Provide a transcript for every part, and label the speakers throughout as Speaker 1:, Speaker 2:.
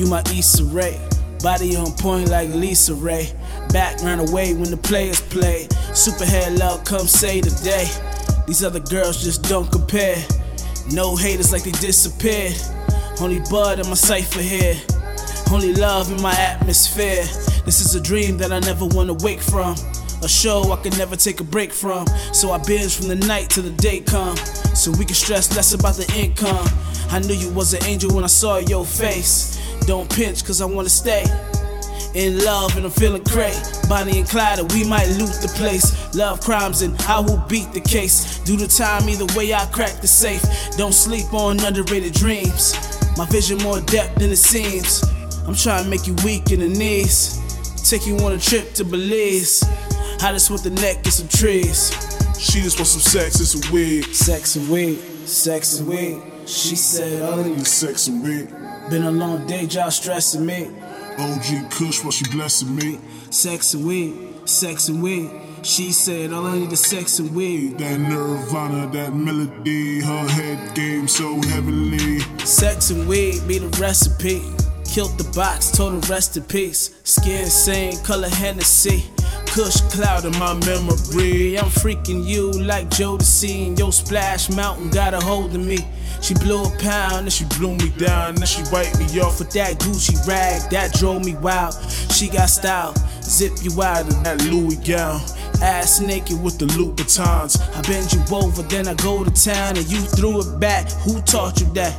Speaker 1: You my Issa Rae, body on point like Lisa Ray. Back Background away when the players play. Superhead love, come say today. These other girls just don't compare. No haters like they disappeared. Only bud in my cipher here. Only love in my atmosphere. This is a dream that I never wanna wake from. A show I can never take a break from. So I binge from the night till the day come. So we can stress less about the income. I knew you was an angel when I saw your face. Don't pinch cause I wanna stay. In love and I'm feeling great. Bonnie and Clyde, we might loot the place. Love crimes and I will beat the case. Do the time either way, I crack the safe. Don't sleep on underrated dreams. My vision more depth than it seems. I'm trying to make you weak in the knees. Take you on a trip to Belize. I just want the neck and some trees.
Speaker 2: She just wants some sex and some weed.
Speaker 1: Sex and weed, sex and weed. She said, all I need
Speaker 2: Need sex and weed.
Speaker 1: Been a long day, job stressing me.
Speaker 2: OG Kush while she blessing me.
Speaker 1: Sex and weed, sex and weed. She said, all I need is sex and weed.
Speaker 2: That Nirvana, that melody, her head game so heavenly.
Speaker 1: Sex and weed be the recipe. Killed the box, told her rest in peace. Skin same color Hennessy. Kush cloud in my memory. I'm freaking you like Jodeci. And yo, Splash Mountain got a hold of me. She blew a pound and she blew me down. Then she wiped me off with that Gucci rag that drove me wild. She got style, zip you out of that Louis gown. Ass naked with the Louboutins. I bend you over, then I go to town and you threw it back. Who taught you that?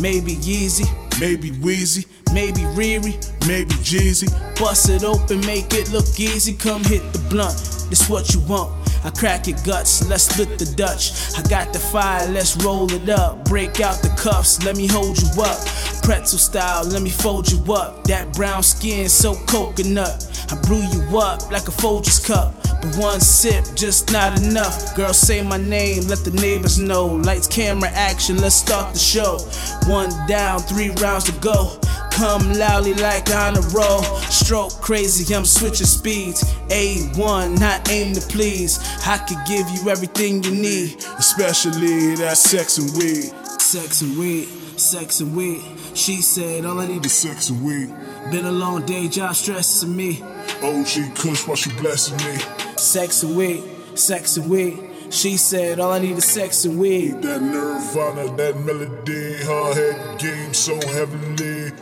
Speaker 1: Maybe Yeezy,
Speaker 2: Maybe Wheezy,
Speaker 1: maybe Riri.
Speaker 2: maybe Jeezy.
Speaker 1: Bust it open, make it look easy. Come hit the blunt, this what you want. I crack your guts, let's split the Dutch. I got the fire, let's roll it up. Break out the cuffs, let me hold you up. Pretzel style, let me fold you up. That brown skin, so coconut. I brew you up like a Folgers cup. One sip, just not enough. Girl, say my name, let the neighbors know. Lights, camera, action, let's start the show. One down, three rounds to go. Come loudly like on a roll. Stroke crazy, I'm switching speeds. A1, not aim to please. I could give you everything you need.
Speaker 2: Especially that sex and weed.
Speaker 1: Sex and weed, sex and weed. She said, All I need is
Speaker 2: sex and weed.
Speaker 1: been a long day, job stressing me.
Speaker 2: OG Kush while she blessing me.
Speaker 1: Sex and weed, sex and weed. She said, All I need is sex and weed.
Speaker 2: That Nirvana, that melody, her head game so heavenly.